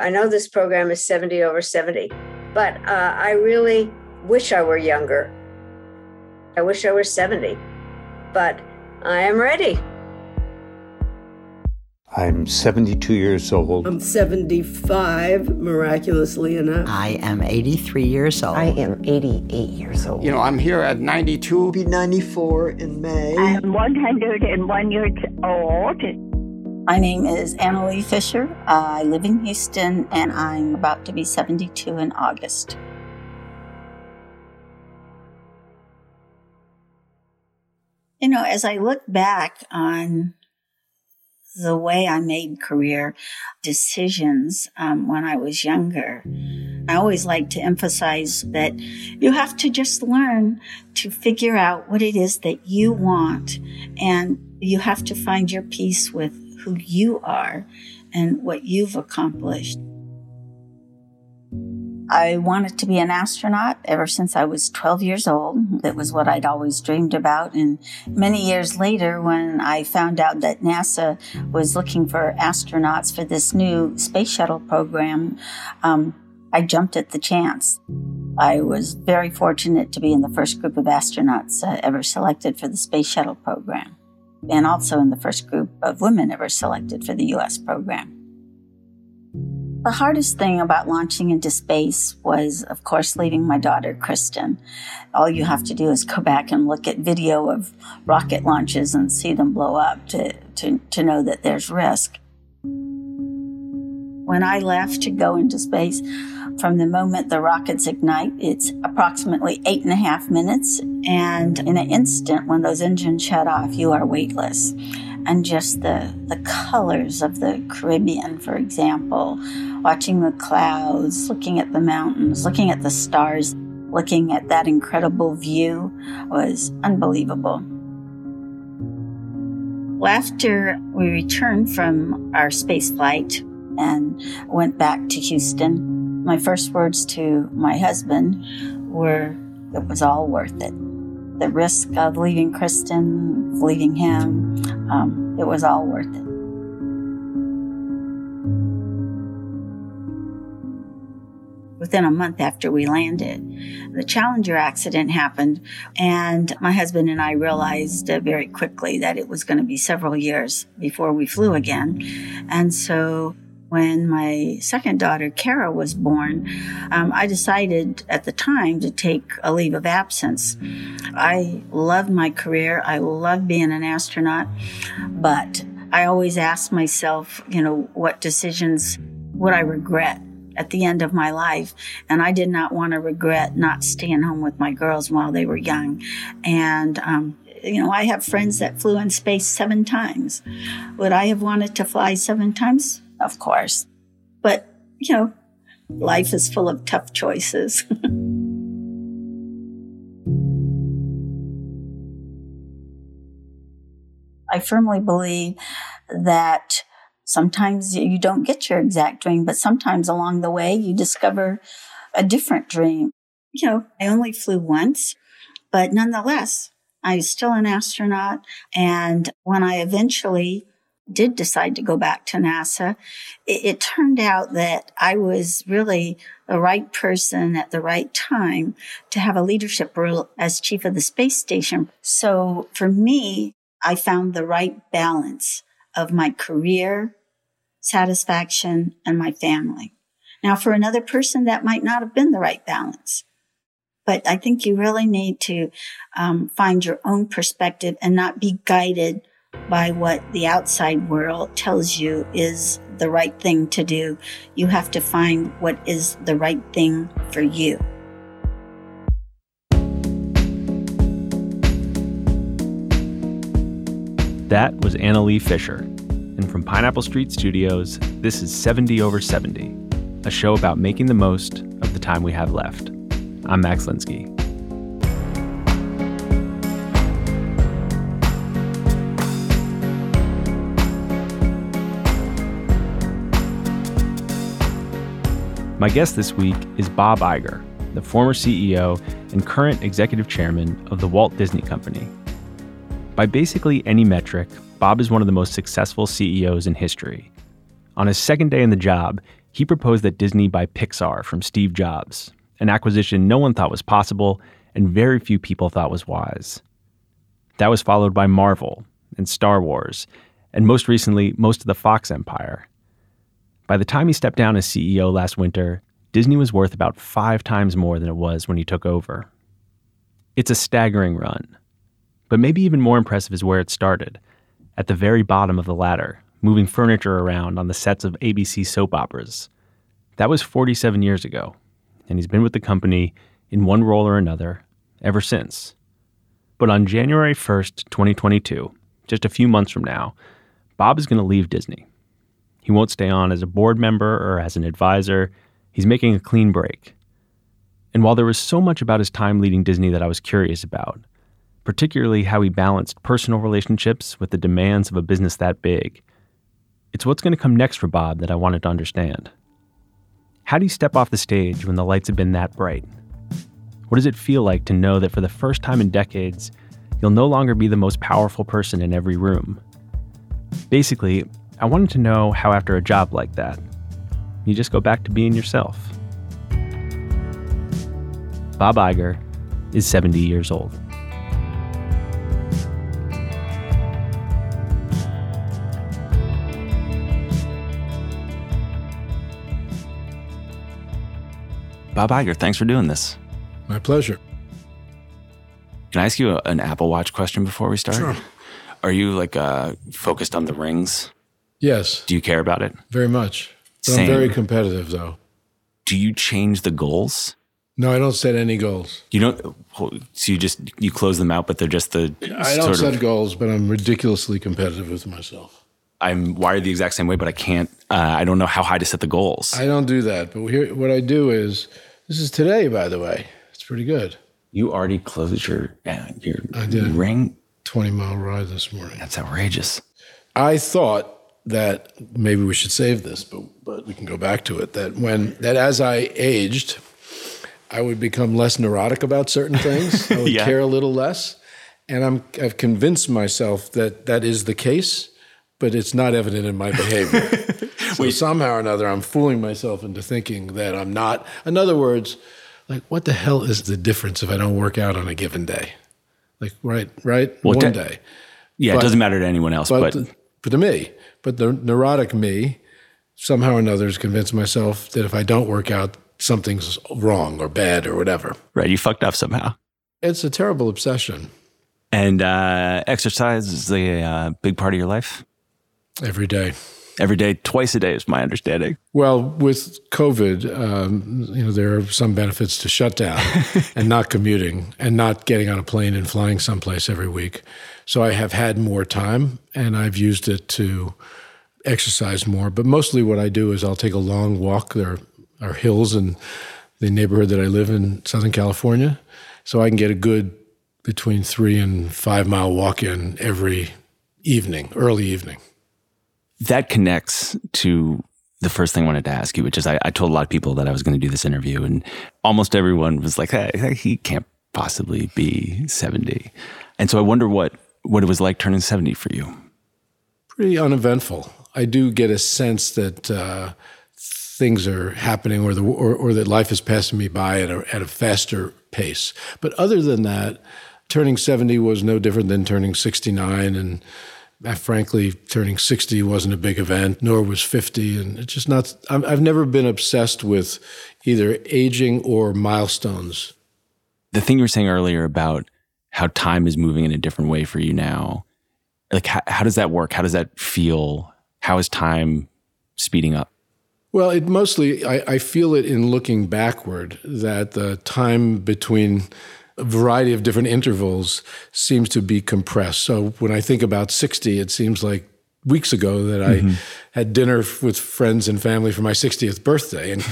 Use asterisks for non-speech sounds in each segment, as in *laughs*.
I know this program is 70 over 70, but uh, I really wish I were younger. I wish I were 70, but I am ready. I'm 72 years old. I'm 75, miraculously enough. I am 83 years old. I am 88 years old. You know, I'm here at 92. I'll be 94 in May. I am 101 years old. My name is Anna Lee Fisher. I live in Houston and I'm about to be 72 in August. You know, as I look back on the way I made career decisions um, when I was younger, I always like to emphasize that you have to just learn to figure out what it is that you want and you have to find your peace with who you are and what you've accomplished. I wanted to be an astronaut ever since I was 12 years old. That was what I'd always dreamed about. And many years later, when I found out that NASA was looking for astronauts for this new space shuttle program, um, I jumped at the chance. I was very fortunate to be in the first group of astronauts uh, ever selected for the space shuttle program, and also in the first group of women ever selected for the U.S. program. The hardest thing about launching into space was, of course, leaving my daughter, Kristin. All you have to do is go back and look at video of rocket launches and see them blow up to, to, to know that there's risk. When I left to go into space, from the moment the rockets ignite, it's approximately eight and a half minutes. And in an instant, when those engines shut off, you are weightless. And just the, the colors of the Caribbean, for example, watching the clouds, looking at the mountains, looking at the stars, looking at that incredible view was unbelievable. After we returned from our space flight and went back to Houston, my first words to my husband were, it was all worth it. The risk of leaving Kristin, leaving him, um, it was all worth it. within a month after we landed. The Challenger accident happened, and my husband and I realized uh, very quickly that it was going to be several years before we flew again. And so when my second daughter, Kara, was born, um, I decided at the time to take a leave of absence. I loved my career. I loved being an astronaut, but I always asked myself, you know, what decisions would I regret at the end of my life. And I did not want to regret not staying home with my girls while they were young. And, um, you know, I have friends that flew in space seven times. Would I have wanted to fly seven times? Of course. But, you know, life is full of tough choices. *laughs* I firmly believe that Sometimes you don't get your exact dream, but sometimes along the way you discover a different dream. You know, I only flew once, but nonetheless, I was still an astronaut. And when I eventually did decide to go back to NASA, it, it, turned out that I was really the right person at the right time to have a leadership role as chief of the space station. So for me, I found the right balance of my career, satisfaction, and my family. Now, for another person, that might not have been the right balance. But I think you really need to um, find your own perspective and not be guided by what the outside world tells you is the right thing to do. You have to find what is the right thing for you. That was Anna Lee Fisher. And from Pineapple Street Studios, this is 70 over 70, a show about making the most of the time we have left. I'm Max Linsky. My guest this week is Bob Iger, the former CEO and current executive chairman of the Walt Disney Company. By basically any metric, Bob is one of the most successful CEOs in history. On his second day in the job, he proposed that Disney buy Pixar from Steve Jobs, an acquisition no one thought was possible and very few people thought was wise. That was followed by Marvel and Star Wars, and most recently, most of the Fox empire. By the time he stepped down as CEO last winter, Disney was worth about five times more than it was when he took over. It's a staggering run. But maybe even more impressive is where it started, at the very bottom of the ladder, moving furniture around on the sets of ABC soap operas. That was 47 years ago, and he's been with the company in one role or another ever since. But on January 1st, 2022, just a few months from now, Bob is going to leave Disney. He won't stay on as a board member or as an advisor. He's making a clean break. And while there was so much about his time leading Disney that I was curious about, particularly how he balanced personal relationships with the demands of a business that big, it's what's going to come next for Bob that I wanted to understand. How do you step off the stage when the lights have been that bright? What does it feel like to know that for the first time in decades, you'll no longer be the most powerful person in every room? Basically, I wanted to know how, after a job like that, you just go back to being yourself. Bob Iger is 70 years old. Bob Iger, thanks for doing this. My pleasure. Can I ask you a, an Apple Watch question before we start? Sure. Are you like uh, focused on the rings? Yes. Do you care about it? Very much. But I'm very competitive, though. Do you change the goals? No, I don't set any goals. You don't. So you just you close them out, but they're just the. I don't set of, goals, but I'm ridiculously competitive with myself. I'm wired the exact same way, but I can't. Uh, I don't know how high to set the goals. I don't do that. But here, what I do is this is today, by the way. It's pretty good. You already closed your uh, your I did. ring. Twenty mile ride this morning. That's outrageous. I thought that maybe we should save this, but but we can go back to it. That when that as I aged, I would become less neurotic about certain *laughs* things. I would yeah. care a little less, and I'm I've convinced myself that that is the case, but it's not evident in my behavior. *laughs* so Wait. somehow or another, I'm fooling myself into thinking that I'm not. In other words, like what the hell is the difference if I don't work out on a given day? Like right, right, well, one day. Yeah, but, it doesn't matter to anyone else, but, but, but to me. But the neurotic me, somehow or another, has convinced myself that if I don't work out, something's wrong or bad or whatever. Right. You fucked up somehow. It's a terrible obsession. And uh, exercise is a uh, big part of your life? Every day. Every day, twice a day is my understanding. Well, with COVID, um, you know, there are some benefits to shutdown *laughs* and not commuting and not getting on a plane and flying someplace every week. So I have had more time and I've used it to exercise more. But mostly what I do is I'll take a long walk. There are hills in the neighborhood that I live in, Southern California. So I can get a good between three and five mile walk in every evening, early evening. That connects to the first thing I wanted to ask you, which is I, I told a lot of people that I was going to do this interview, and almost everyone was like, hey, he can't possibly be 70. And so I wonder what, what it was like turning 70 for you. Pretty uneventful. I do get a sense that uh, things are happening or, the, or, or, that life is passing me by at a, at a faster pace. But other than that, turning 70 was no different than turning 69 and frankly, turning 60 wasn't a big event, nor was 50. And it's just not, I've never been obsessed with either aging or milestones. The thing you were saying earlier about how time is moving in a different way for you now, like how, how does that work? How does that feel? How is time speeding up? Well, it mostly, I, I feel it in looking backward that the time between a variety of different intervals seems to be compressed. So when I think about 60, it seems like weeks ago that I mm-hmm. had dinner with friends and family for my 60th birthday, and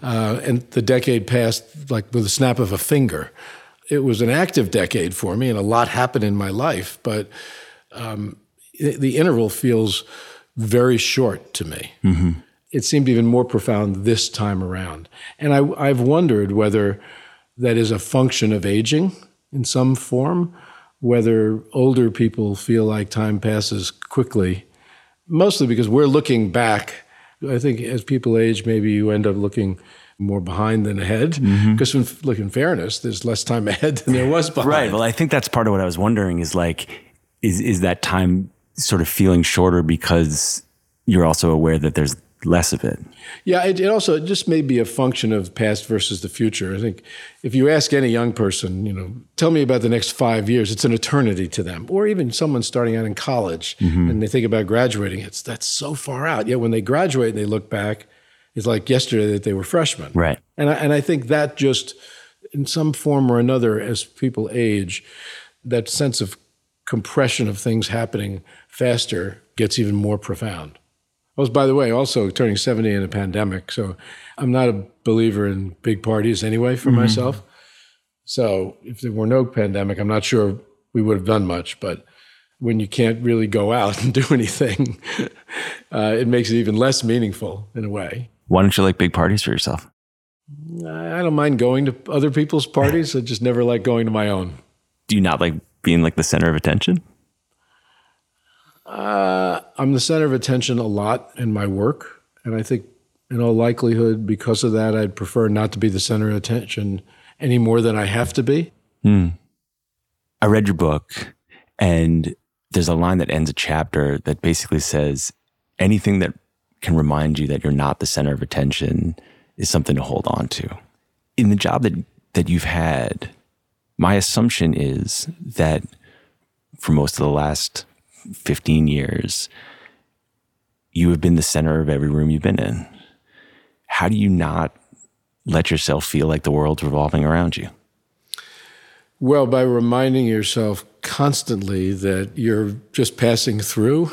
*laughs* uh, and the decade passed like with a snap of a finger. It was an active decade for me, and a lot happened in my life, but um, the interval feels very short to me. Mm-hmm. It seemed even more profound this time around, and I, I've wondered whether that is a function of aging in some form, whether older people feel like time passes quickly, mostly because we're looking back. I think as people age, maybe you end up looking more behind than ahead. Because, mm-hmm. look, in fairness, there's less time *laughs* ahead than there was behind. Right. Well, I think that's part of what I was wondering is like, is is that time sort of feeling shorter because you're also aware that there's less of it. Yeah, it, it, also it just may be a function of past versus the future. I think if you ask any young person, you know, tell me about the next five years, it's an eternity to them. Or even someone starting out in college mm-hmm. and they think about graduating, it's that's so far out. Yet when they graduate and they look back, it's like yesterday that they were freshmen. Right. And I, and I think that just in some form or another, as people age, that sense of compression of things happening faster gets even more profound. I was, by the way, also turning 70 in a pandemic. So I'm not a believer in big parties anyway for mm-hmm. myself. So if there were no pandemic, I'm not sure we would have done much. But when you can't really go out *laughs* and do anything, *laughs* uh, it makes it even less meaningful in a way. Why don't you like big parties for yourself? I don't mind going to other people's parties. *laughs* I just never like going to my own. Do you not like being like the center of attention? Uh, I'm the center of attention a lot in my work. And I think, in all likelihood, because of that, I'd prefer not to be the center of attention any more than I have to be. Hmm. I read your book, and there's a line that ends a chapter that basically says anything that can remind you that you're not the center of attention is something to hold on to. In the job that, that you've had, my assumption is that for most of the last 15 years, you have been the center of every room you've been in. How do you not let yourself feel like the world's revolving around you? Well, by reminding yourself constantly that you're just passing through,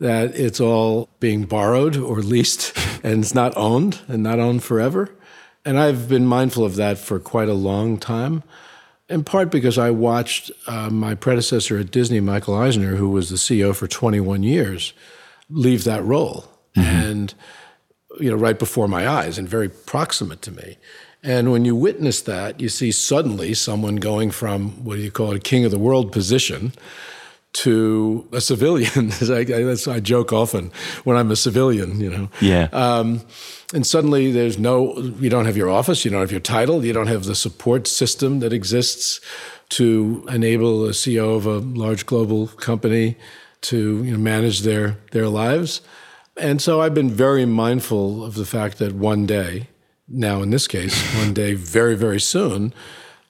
that it's all being borrowed or leased *laughs* and it's not owned and not owned forever. And I've been mindful of that for quite a long time in part because I watched uh, my predecessor at Disney, Michael Eisner, who was the CEO for 21 years, leave that role. Mm-hmm. And, you know, right before my eyes and very proximate to me. And when you witness that, you see suddenly someone going from what do you call it, a king of the world position to a civilian. *laughs* I, I, joke often when I'm a civilian, you know. Yeah. Um, and suddenly there's no, you don't have your office, you don't have your title, you don't have the support system that exists to enable a CEO of a large global company to you know, manage their, their lives. And so I've been very mindful of the fact that one day, now in this case, *laughs* one day very, very soon,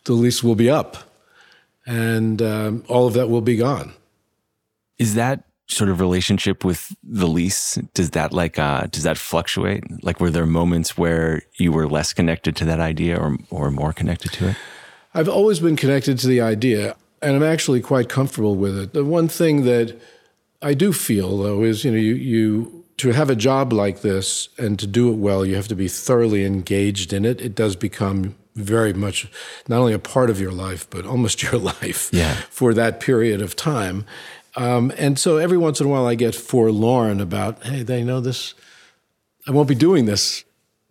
the lease will be up and um, all of that will be gone. Is that sort of relationship with the lease does that like uh does that fluctuate? Like were there moments where you were less connected to that idea or or more connected to it? I've always been connected to the idea and i'm actually quite comfortable with it. The one thing that i do feel though is you know you you to have a job like this and to do it well you have to be thoroughly engaged in it. It does become very much not only a part of your life but almost *laughs* your life yeah. for that period of time Um, and so every once in a while I get forlorn about, hey, they know this. I won't be doing this.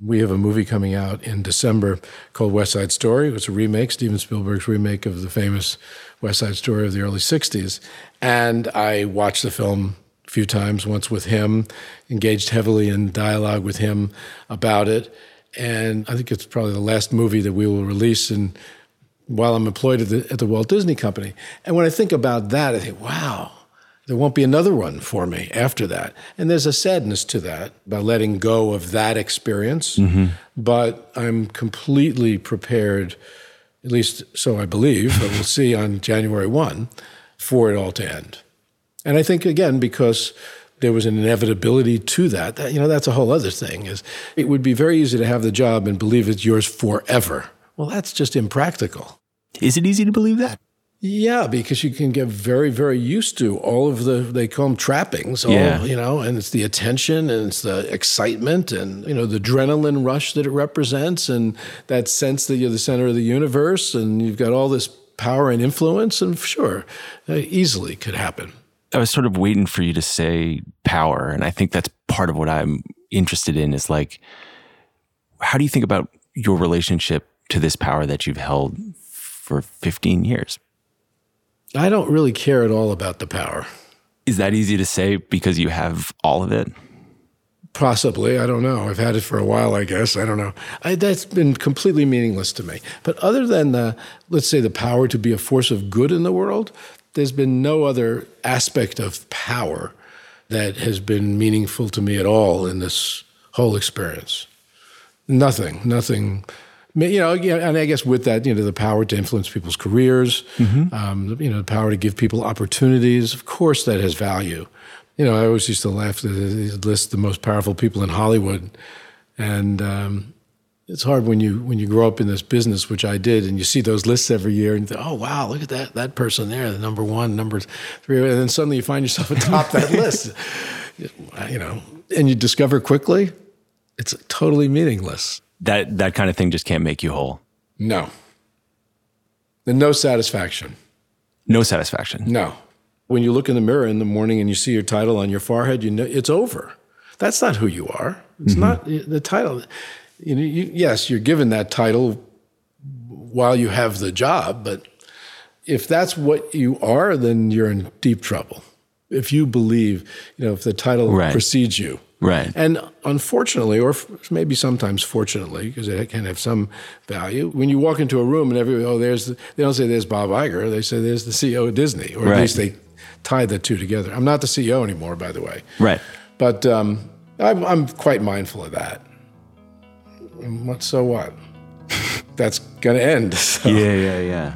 We have a movie coming out in December called West Side Story. It's a remake, Steven Spielberg's remake of the famous West Side Story of the early 60s. And I watched the film a few times, once with him, engaged heavily in dialogue with him about it. And I think it's probably the last movie that we will release and while I'm employed at the, at the Walt Disney Company. And when I think about that, I think, wow, there won't be another one for me after that. And there's a sadness to that about letting go of that experience. Mm-hmm. But I'm completely prepared, at least so I believe, but we'll see on January 1, for it all to end. And I think, again, because there was an inevitability to that, that, you know, that's a whole other thing, is it would be very easy to have the job and believe it's yours forever. Well, that's just impractical. Is it easy to believe that? Yeah, because you can get very, very used to all of the they call them trappings. All, yeah, you know, and it's the attention and it's the excitement and you know the adrenaline rush that it represents and that sense that you're the center of the universe and you've got all this power and influence. And sure, uh, easily could happen. I was sort of waiting for you to say power, and I think that's part of what I'm interested in. Is like, how do you think about your relationship to this power that you've held for 15 years? I don't really care at all about the power. Is that easy to say because you have all of it? Possibly. I don't know. I've had it for a while, I guess. I don't know. I, that's been completely meaningless to me. But other than the, let's say, the power to be a force of good in the world, there's been no other aspect of power that has been meaningful to me at all in this whole experience. Nothing, nothing you know, and I guess with that, you know, the power to influence people's careers, mm-hmm. um, you know, the power to give people opportunities. Of course, that has value. You know, I always used to laugh at list the most powerful people in Hollywood, and um, it's hard when you when you grow up in this business, which I did, and you see those lists every year, and you think, oh wow, look at that that person there, the number one, number three, and then suddenly you find yourself *laughs* atop that list. You know, and you discover quickly it's totally meaningless that that kind of thing just can't make you whole. No. And no satisfaction. No satisfaction. No. When you look in the mirror in the morning and you see your title on your forehead, you know it's over. That's not who you are. It's mm-hmm. not the title. You know, you, yes, you're given that title while you have the job, but if that's what you are, then you're in deep trouble. If you believe, you know, if the title right. precedes you, Right. And unfortunately, or maybe sometimes fortunately, because it can have some value, when you walk into a room and everybody, oh, there's, the, they don't say there's Bob Iger, they say there's the CEO of Disney, or right. at least they tie the two together. I'm not the CEO anymore, by the way. Right. But um, I'm, I'm quite mindful of that. What, so what? *laughs* That's going to end. So. Yeah, yeah, yeah.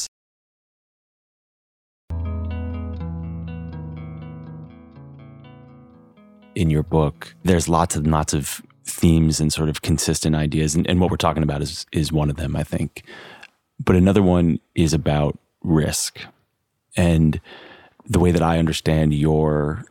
In your book. There's lots and lots of themes and sort of consistent ideas. And, and what we're talking about is, is one of them, I think. But another one is about risk. And the way that I understand your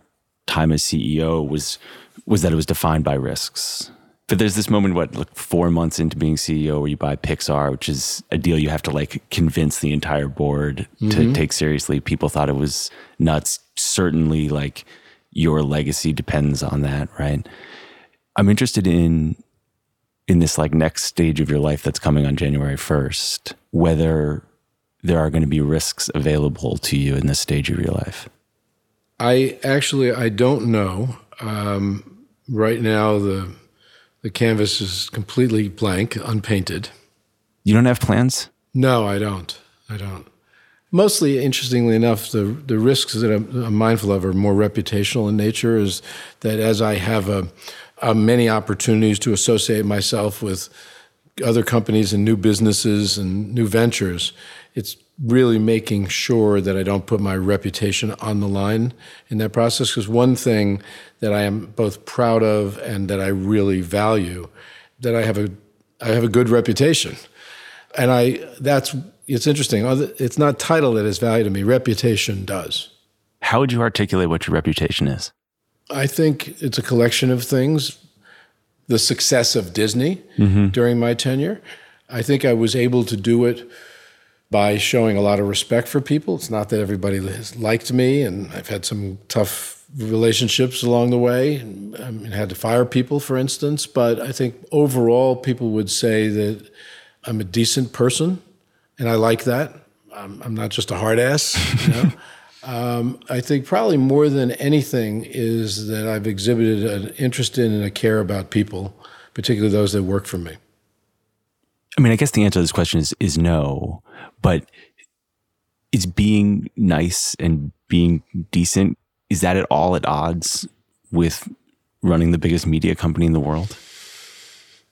time as CEO was was that it was defined by risks. But there's this moment, what, like four months into being CEO, where you buy Pixar, which is a deal you have to like convince the entire board mm-hmm. to take seriously. People thought it was nuts. Certainly, like your legacy depends on that, right? I'm interested in in this like next stage of your life that's coming on January 1st, whether there are going to be risks available to you in this stage of your life. I actually I don't know. Um, right now the the canvas is completely blank, unpainted. You don't have plans? No, I don't. I don't. Mostly, interestingly enough, the the risks that I'm, I'm mindful of are more reputational in nature. Is that as I have a, a many opportunities to associate myself with other companies and new businesses and new ventures, it's really making sure that I don't put my reputation on the line in that process. Because one thing that I am both proud of and that I really value, that I have a I have a good reputation, and I that's it's interesting. It's not title that has value to me. Reputation does. How would you articulate what your reputation is? I think it's a collection of things. The success of Disney mm-hmm. during my tenure. I think I was able to do it by showing a lot of respect for people. It's not that everybody has liked me, and I've had some tough relationships along the way. And, I mean, had to fire people, for instance. But I think overall, people would say that I'm a decent person, and I like that. I'm, I'm not just a hard ass. You know? *laughs* um, I think probably more than anything is that I've exhibited an interest in and a care about people, particularly those that work for me. I mean, I guess the answer to this question is is no, but is being nice and being decent is that at all at odds with running the biggest media company in the world?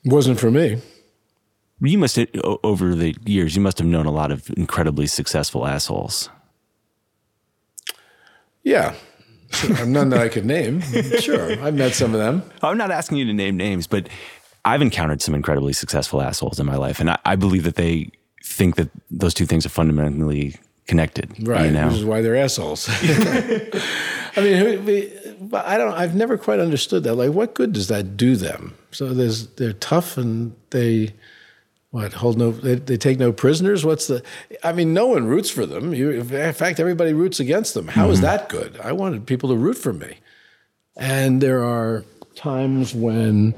It wasn't for me. You must have, over the years, you must have known a lot of incredibly successful assholes. Yeah. none that I could name. *laughs* Sure. I've met some of them. I'm not asking you to name names, but I've encountered some incredibly successful assholes in my life, and I, I, believe that they think that those two things are fundamentally connected. Right, you know? which is why they're assholes. *laughs* I mean, I don't. I've never quite understood that. Like, what good does that do them? So there's they're tough and they what hold no they, they, take no prisoners? What's the i mean no one roots for them. You, in fact everybody roots against them. How mm-hmm. is that good? I wanted people to root for me. And there are times when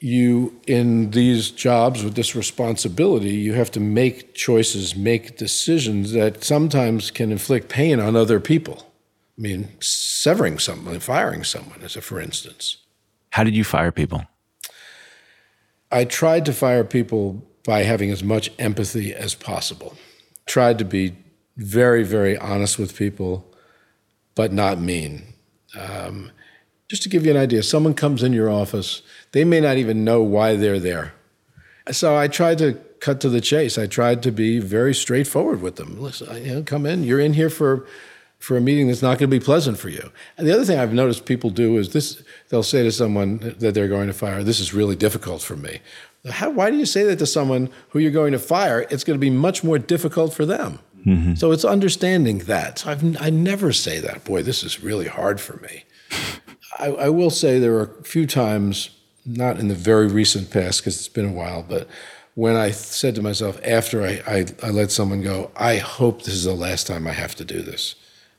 you in these jobs with this responsibility you have to make choices make decisions that sometimes can inflict pain on other people. I mean severing someone firing someone as a for instance. How did you fire people i tried to fire people by having as much empathy as possible tried to be very very honest with people but not mean um, just to give you an idea, someone comes in your office, they may not even know why they're there. So I tried to cut to the chase. I tried to be very straightforward with them. Listen, you know, come in. You're in here for for a meeting that's not going to be pleasant for you. And the other thing I've noticed people do is this: they'll say to someone that they're going to fire, "This is really difficult for me." How, why do you say that to someone who you're going to fire? It's going to be much more difficult for them. Mm-hmm. So it's understanding that. I've, I never say that. Boy, this is really hard for me. I, I will say there are a few times, not in the very recent past because it's been a while, but when I said to myself after I, I, I, let someone go, I hope this is the last time I have to do this.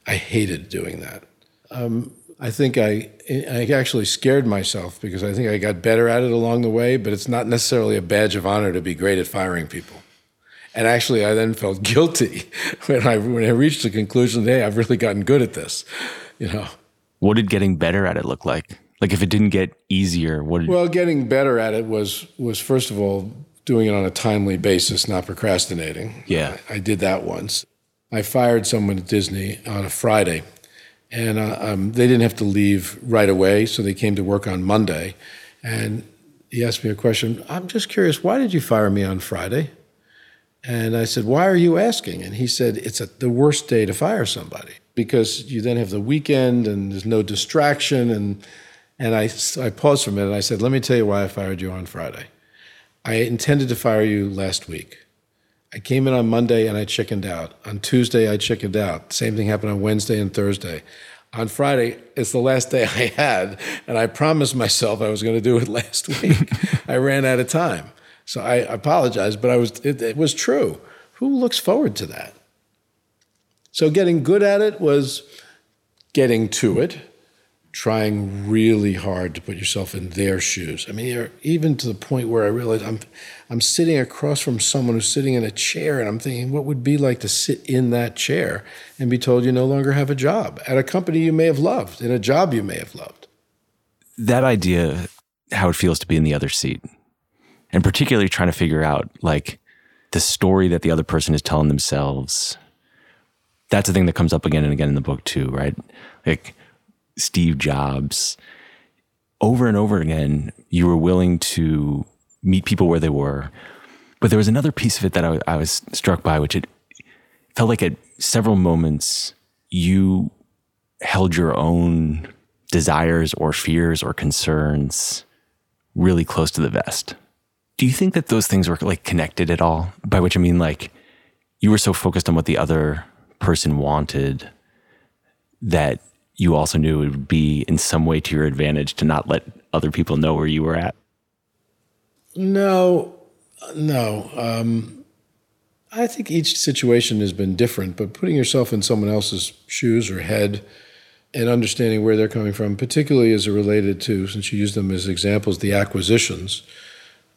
I hated doing that. Um, I think I, I actually scared myself because I think I got better at it along the way, but it's not necessarily a badge of honor to be great at firing people. And actually, I then felt *laughs* guilty when I, when I reached the conclusion that, hey, I've really gotten good at this, you know. What did getting better at it look like? Like if it didn't get easier, what did Well, getting better at it was was first of all doing it on a timely basis, not procrastinating. Yeah. I, I did that once. I fired someone at Disney on a Friday, and uh, um, they didn't have to leave right away, so they came to work on Monday. And he asked me a question. I'm just curious, why did you fire me on Friday? And I said, Why are you asking? And he said, It's a, the worst day to fire somebody because you then have the weekend and there's no distraction and And I, I paused for a minute and I said, Let me tell you why I fired you on Friday. I intended to fire you last week. I came in on Monday and I chickened out. On Tuesday, I chickened out. Same thing happened on Wednesday and Thursday. On Friday, it's the last day *laughs* I had, and I promised myself I was going to do it *laughs* last week. I ran out of time. So I apologize, but I was, it, it was true. Who looks forward to that? So getting good at it was getting to it trying really hard to put yourself in their shoes. I mean, even to the point where I realized I'm, I'm sitting across from someone who's sitting in a chair, and I'm thinking, what would be like to sit in that chair and be told you no longer have a job at a company you may have loved, in a job you may have loved. That idea, how it feels to be in the other seat, and particularly trying to figure out like the story that the other person is telling themselves. That's the thing that comes up again and again in the book too, right? Like Steve Jobs, over and over again, you were willing to meet people where they were. But there was another piece of it that I, I was struck by, which it felt like at several moments you held your own desires or fears or concerns really close to the vest. Do you think that those things were like connected at all? By which I mean, like, you were so focused on what the other person wanted that you also knew it would be in some way to your advantage to not let other people know where you were at? No, no. Um, I think each situation has been different, but putting yourself in someone else's shoes or head and understanding where they're coming from, particularly as it related to, since you used them as examples, the acquisitions,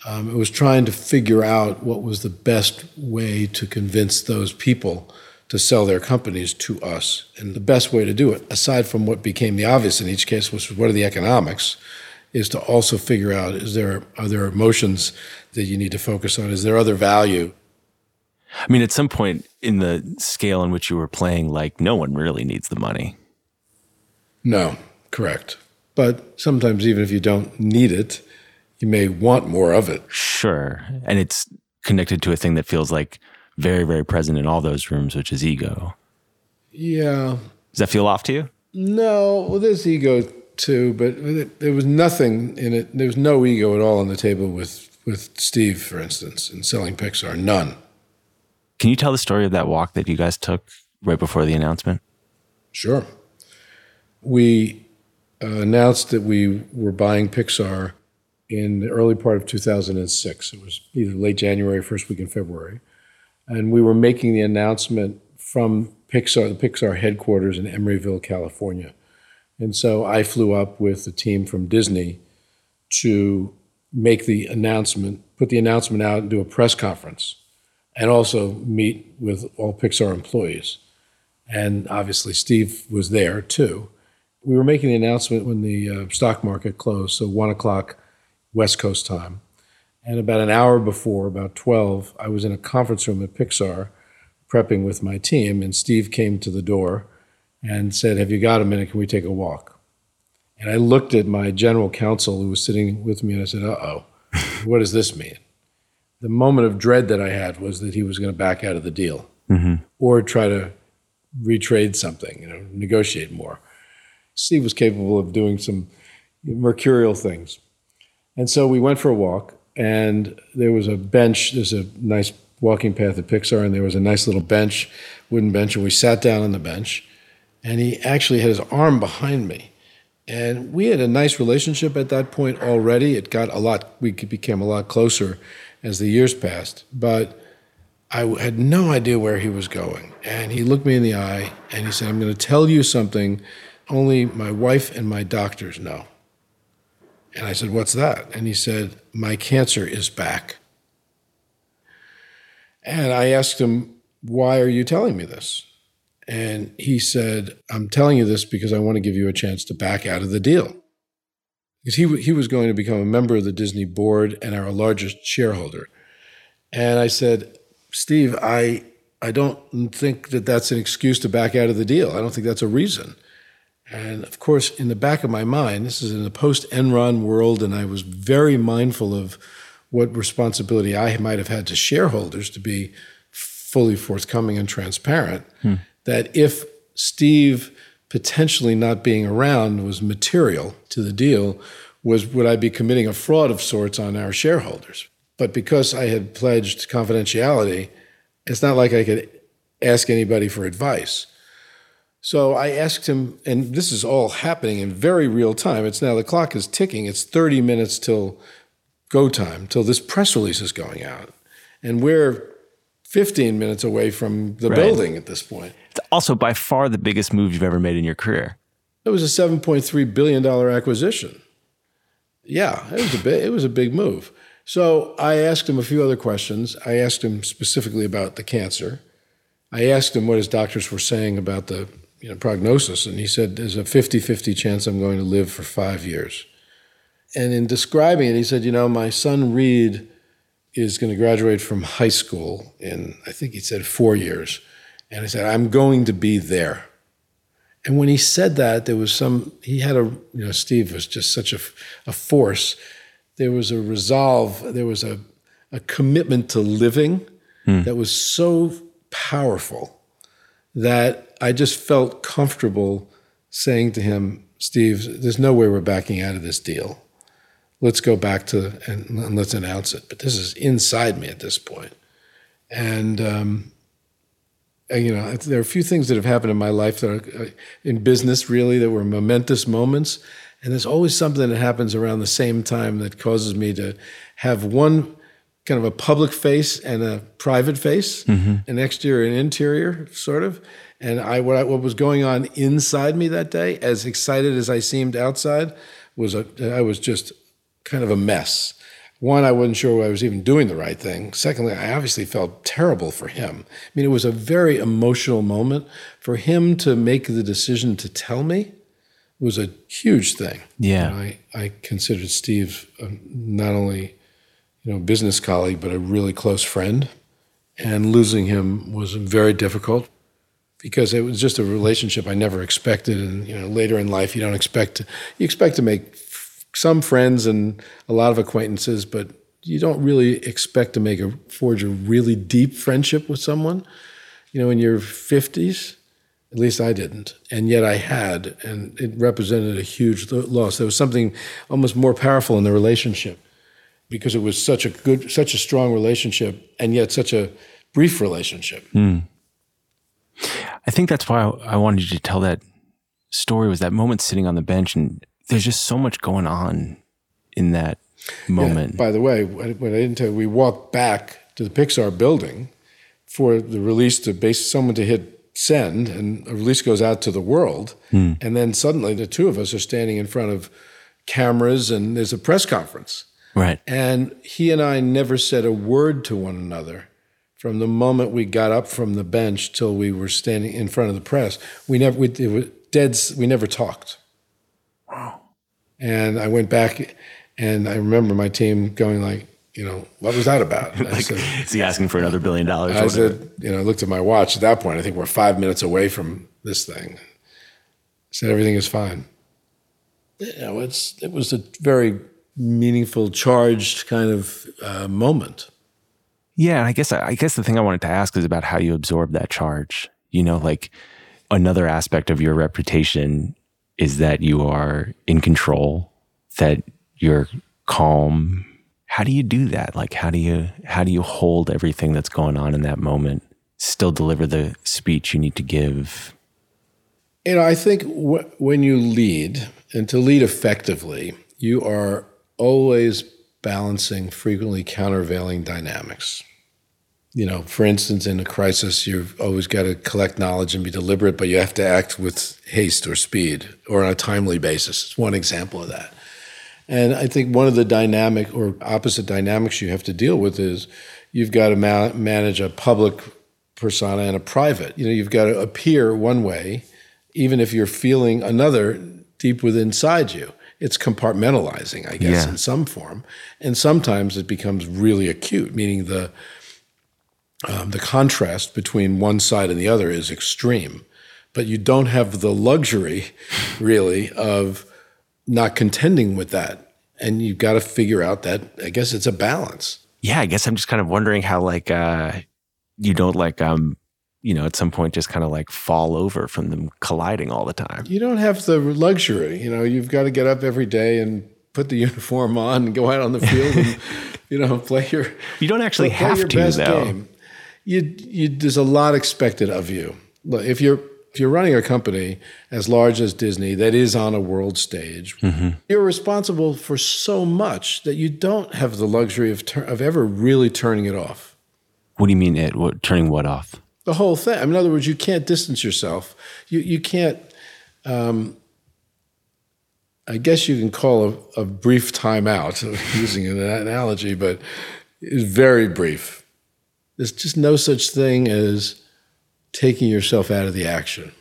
um, it was trying to figure out what was the best way to convince those people to sell their companies to us. And the best way to do it, aside from what became the obvious in each case, which was what are the economics, is to also figure out is there are there emotions that you need to focus on? Is there other value? I mean, at some point in the scale in which you were playing, like no one really needs the money. No, correct. But sometimes even if you don't need it, you may want more of it. Sure. And it's connected to a thing that feels like very, very present in all those rooms, which is ego. Yeah. Does that feel off to you? No, well, there's ego too, but there was nothing in it. There was no ego at all on the table with with Steve, for instance, in selling Pixar. None. Can you tell the story of that walk that you guys took right before the announcement? Sure. We uh, announced that we were buying Pixar in the early part of 2006. It was either late January, first week in February and we were making the announcement from Pixar, the Pixar headquarters in Emeryville, California. And so I flew up with the team from Disney to make the announcement, put the announcement out and do a press conference, and also meet with all Pixar employees. And obviously, Steve was there too. We were making the announcement when the uh, stock market closed, so one o'clock West Coast time. And about an hour before, about 12, I was in a conference room at Pixar prepping with my team, and Steve came to the door and said, Have you got a minute? Can we take a walk? And I looked at my general counsel who was sitting with me and I said, Uh oh, what does this mean? The moment of dread that I had was that he was going to back out of the deal mm-hmm. or try to retrade something, you know, negotiate more. Steve was capable of doing some mercurial things. And so we went for a walk and there was a bench. There's a nice walking path at Pixar, and there was a nice little bench, wooden bench, and we sat down on the bench. And he actually had his arm behind me, and we had a nice relationship at that point already. It got a lot. We became a lot closer as the years passed, but. I had no idea where he was going. And he looked me in the eye and he said, I'm going to tell you something only my wife and my doctors know. And I said, What's that? And he said, My cancer is back. And I asked him, Why are you telling me this? And he said, I'm telling you this because I want to give you a chance to back out of the deal. Because he, he was going to become a member of the Disney board and our largest shareholder. And I said, Steve, I, I don't think that that's an excuse to back out of the deal. I don't think that's a reason. And of course, in the back of my mind, this is in the post Enron world, and I was very mindful of what responsibility I might have had to shareholders to be fully forthcoming and transparent. Hmm. That if Steve potentially not being around was material to the deal was would I be committing a fraud of sorts on our shareholders? But because I had pledged confidentiality, it's not like I could ask anybody for advice. So I asked him, and this is all happening in very real time. It's now the clock is ticking. It's 30 minutes till go time, till this press release is going out. And we're 15 minutes away from the right. building at this point. It's also by far the biggest move you've ever made in your career. It was a $7.3 billion acquisition. Yeah, it was a big, it was a big move. So I asked him a few other questions. I asked him specifically about the cancer. I asked him what his doctors were saying about the you know, prognosis, and he said there's a 50 50 chance I'm going to live for five years. And in describing it, he said, You know, my son Reed is going to graduate from high school in, I think he said, four years. And he said, I'm going to be there. And when he said that, there was some, he had a, you know, Steve was just such a, a force. There was a resolve, there was a, a commitment to living hmm. that was so powerful that I just felt comfortable saying to him, Steve, there's no way we're backing out of this deal. Let's go back to and, and let's announce it. But this is inside me at this point. And, um, and, you know, there are a few things that have happened in my life that are uh, in business really that were momentous moments. And there's always something that happens around the same time that causes me to have one kind of a public face and a private face, mm-hmm. an exterior and interior, sort of. And I what, I, what was going on inside me that day, as excited as I seemed outside, was a, I was just kind of a mess. One, I wasn't sure I was even doing the right thing. Secondly, I obviously felt terrible for him. I mean, it was a very emotional moment. For him to make the decision to tell me was a huge thing. Yeah. I, I considered Steve um, not only you know, business colleague, but a really close friend. And losing him was very difficult because it was just a relationship I never expected. And you know, later in life, you don't expect to, you expect to make some friends and a lot of acquaintances, but you don't really expect to make a forge a really deep friendship with someone. You know, in your fifties, at least I didn't, and yet I had, and it represented a huge loss. There was something almost more powerful in the relationship because it was such a good, such a strong relationship, and yet such a brief relationship. Mm. I think that's why I wanted you to tell that story. Was that moment sitting on the bench, and there's just so much going on in that moment. Yeah, by the way, what I didn't tell you, we walked back to the Pixar building for the release to base someone to hit send, and a release goes out to the world, mm. and then suddenly the two of us are standing in front of cameras, and there's a press conference Right. And he and I never said a word to one another from the moment we got up from the bench till we were standing in front of the press. We never, we, it was dead, we never talked. Wow. And I went back and I remember my team going like, you know, what was that about? *laughs* like, said, is he asking for another billion dollars? I said, you know, I looked at my watch at that point. I think we're five minutes away from this thing. I said, everything is fine. You know, it's, it was a very meaningful, charged kind of uh, moment. Yeah, I guess I guess the thing I wanted to ask is about how you absorb that charge. You know, like another aspect of your reputation is that you are in control, that you're calm. How do you do that? Like how do you how do you hold everything that's going on in that moment, still deliver the speech you need to give? You know, I think when you lead and to lead effectively, you are always balancing frequently countervailing dynamics. You know, for instance, in a crisis, you've always got to collect knowledge and be deliberate, but you have to act with haste or speed or on a timely basis. It's one example of that. And I think one of the dynamic or opposite dynamics you have to deal with is you've got to ma- manage a public persona and a private. You know, you've got to appear one way, even if you're feeling another deep within inside you it's compartmentalizing, I guess, yeah. in some form. And sometimes it becomes really acute, meaning the um, the contrast between one side and the other is extreme. But you don't have the luxury, *laughs* really, of not contending with that. And you've got to figure out that I guess it's a balance. Yeah, I guess I'm just kind of wondering how like uh you don't like um you know, at some point just kind of like fall over from them colliding all the time. You don't have the luxury. You know, you've got to get up every day and put the *laughs* uniform on and go out on the field and, *laughs* you know, play your. You don't actually have to, best though. Game. You, you, there's a lot expected of you. Look, if you're if you're running a company as large as Disney that is on a world stage, Mm-hmm. you're responsible for so much that you don't have the luxury of tur- of ever really turning it off. What do you mean it? What, turning what off? The whole thing. I mean, in other words, you can't distance yourself. You you can't. Um, I guess you can call a, a brief timeout, *laughs* using an analogy, but it's very brief. There's just no such thing as taking yourself out of the action.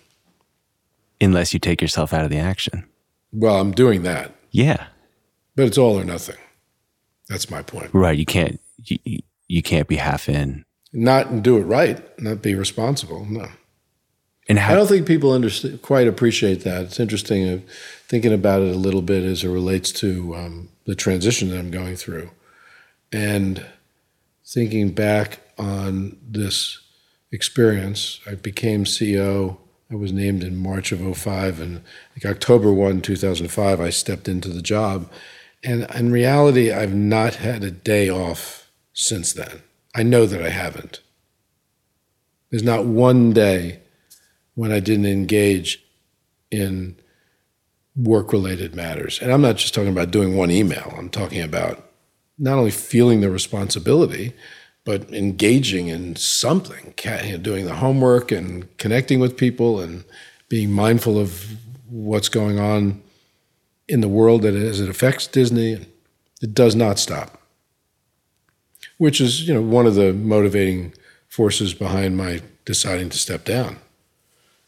Unless you take yourself out of the action. Well, I'm doing that, Yeah. but it's all or nothing. That's my point. Right. You can't. You, you can't be half in. Not do it right, not be responsible. No. And how, I don't think people understand, quite appreciate that. It's interesting uh, thinking about it a little bit as it relates to um, the transition that I'm going through, and thinking back on this experience. I became CEO. I was named in March of 05, and like October 1, 2005, I stepped into the job. And in reality, I've not had a day off since then. I know that I haven't. There's not one day when I didn't engage in work related matters. And I'm not just talking about doing one email, I'm talking about not only feeling the responsibility, but engaging in something, doing the homework and connecting with people and being mindful of what's going on in the world that as it affects Disney. It does not stop, which is you know one of the motivating forces behind my deciding to step down.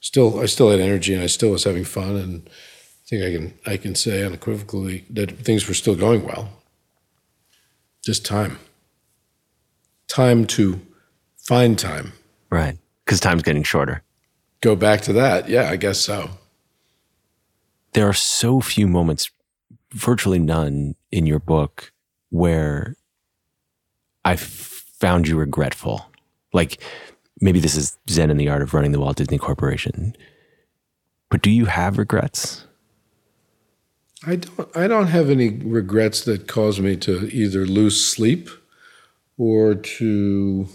Still, I still had energy and I still was having fun, and I think I can I can say unequivocally that things were still going well. Just time, time to find time. right. Because time's getting shorter. Go back to that. Yeah, I guess so. There are so few moments, virtually none, in your book where I found you regretful. Like maybe this is Zen in the art of running the Walt Disney Corporation. But do you have regrets? I don't I don't have any regrets that cause me to either lose sleep or to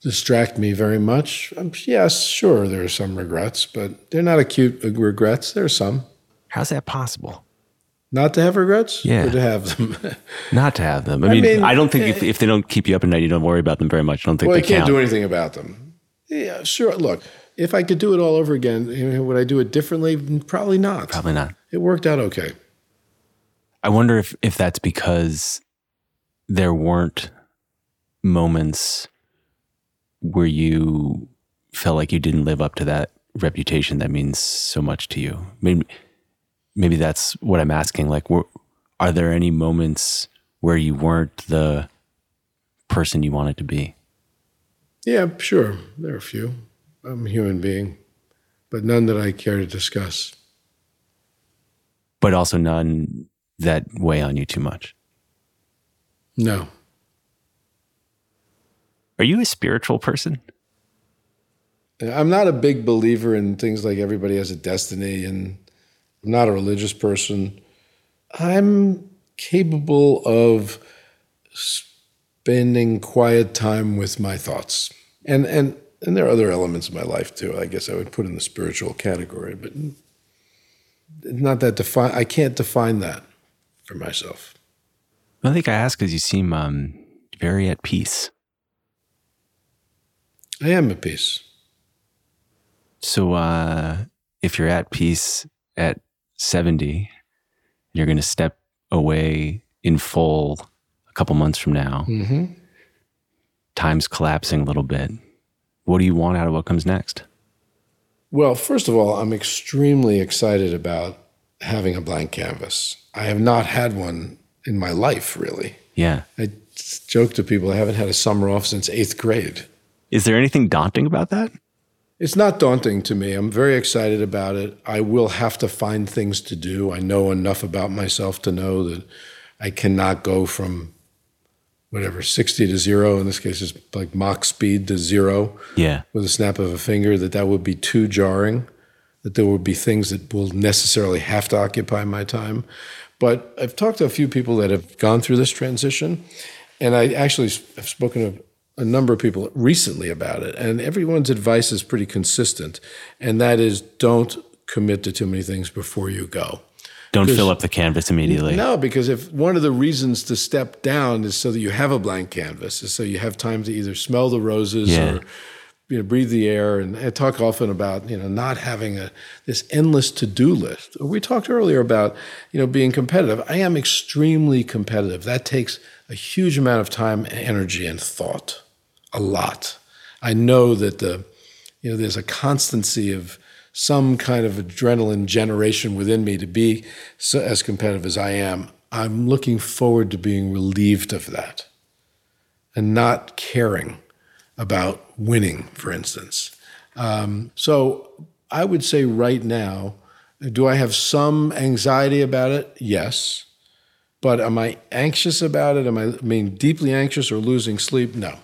distract me very much. Um, yes, sure, there are some regrets, but they're not acute regrets. There are some. How's that possible? Not to have regrets? Yeah. Or to have them? *laughs* Not to have them. I, I mean, mean, I don't think if, if they don't keep you up at night, you don't worry about them very much. I don't think well, I can't count. do anything about them. Yeah, sure. Look, if I could do it all over again, you know, would I do it differently? Probably not. Probably not. It worked out okay. I wonder if, if that's because there weren't moments where you felt like you didn't live up to that reputation that means so much to you. Maybe, maybe that's what I'm asking. Like, were, are there any moments where you weren't the person you wanted to be? Yeah, sure. There are a few. I'm a human being, but none that I care to discuss. But also none that weigh on you too much. No. Are you a spiritual person? I'm not a big believer in things like everybody has a destiny, and I'm not a religious person. I'm capable of spending quiet time with my thoughts, and and and there are other elements of my life too. I guess I would put in the spiritual category, but not that define. I can't define that for myself. I think I ask because you seem um, very at peace. I am at peace. So, uh, if you're at peace at 70, you're going to step away in full a couple months from now. Mm-hmm. Time's collapsing a little bit. What do you want out of what comes next? Well, first of all, I'm extremely excited about having a blank canvas. I have not had one in my life, really. Yeah. I joke to people I haven't had a summer off since eighth grade. Is there anything daunting about that? It's not daunting to me. I'm very excited about it. I will have to find things to do. I know enough about myself to know that I cannot go from whatever 60 to zero in this case is like Mach speed to zero yeah with a snap of a finger that that would be too jarring that there would be things that will necessarily have to occupy my time but i've talked to a few people that have gone through this transition and i actually have spoken to a number of people recently about it and everyone's advice is pretty consistent and that is don't commit to too many things before you go don't fill up the canvas immediately. No, because if one of the reasons to step down is so that you have a blank canvas, is so you have time to either smell the roses Yeah. or you know breathe the air. And I talk often about you know not having a this endless to do list. We talked earlier about you know being competitive. I am extremely competitive. That takes a huge amount of time, energy, and thought. A lot. I know that the you know there's a constancy of some kind of adrenaline generation within me to be so, as competitive as I am. I'm looking forward to being relieved of that and not caring about winning, for instance. Um, so I would say right now, do I have some anxiety about it? Yes. But am I anxious about it? Am I, I mean deeply anxious or losing sleep? No.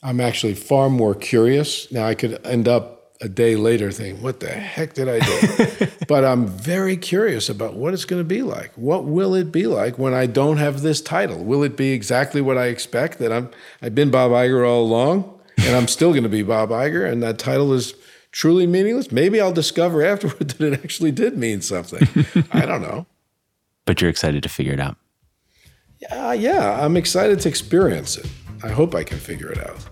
I'm actually far more curious. Now I could end up a day later thinking, what the heck did I do? *laughs* but I'm very curious about what it's going to be like. What will it be like when I don't have this title? Will it be exactly what I expect that I'm I've been Bob Iger all along and I'm still going to be Bob Iger and that title is truly meaningless? Maybe I'll discover *laughs* afterward that it actually did mean something. *laughs* I don't know. But you're excited to figure it out. Uh, yeah, I'm excited to experience it. I hope I can figure it out.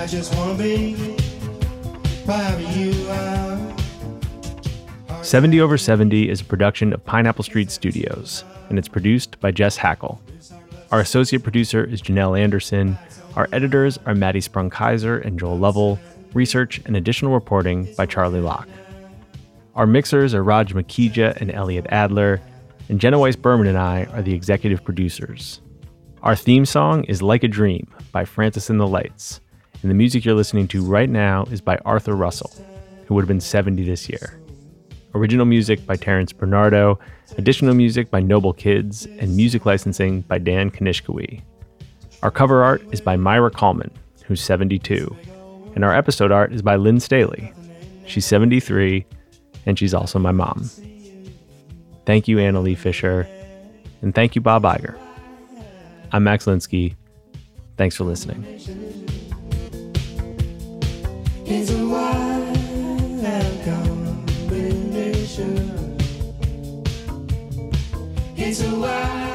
I just wanna be wherever you are. 70 Over 70 is a production of Pineapple Street Studios, and it's produced by Jess Hackle. Our associate producer is Janelle Anderson. Our editors are Maddy Sprung-Keyser and Joel Lovell. Research and additional reporting by Charlie Locke. Our mixers are Raj Makhija and Elliot Adler, and Jenna Weiss Berman and I are the executive producers. Our theme song is Like a Dream by Francis and the Lights, and the music you're listening to right now is by Arthur Russell, who would have been 70 this year. Original music by Terrence Bernardo, additional music by Noble Kids, and music licensing by Dan Kanishkawi. Our cover art is by Maira Kalman, who's 72, and our episode art is by Lynn Staley. She's 73, and she's also my mom. Thank you, Anna Lee Fisher, and thank you, Bob Iger. I'm Max Linsky. Thanks for listening a wild combination. It's a wild.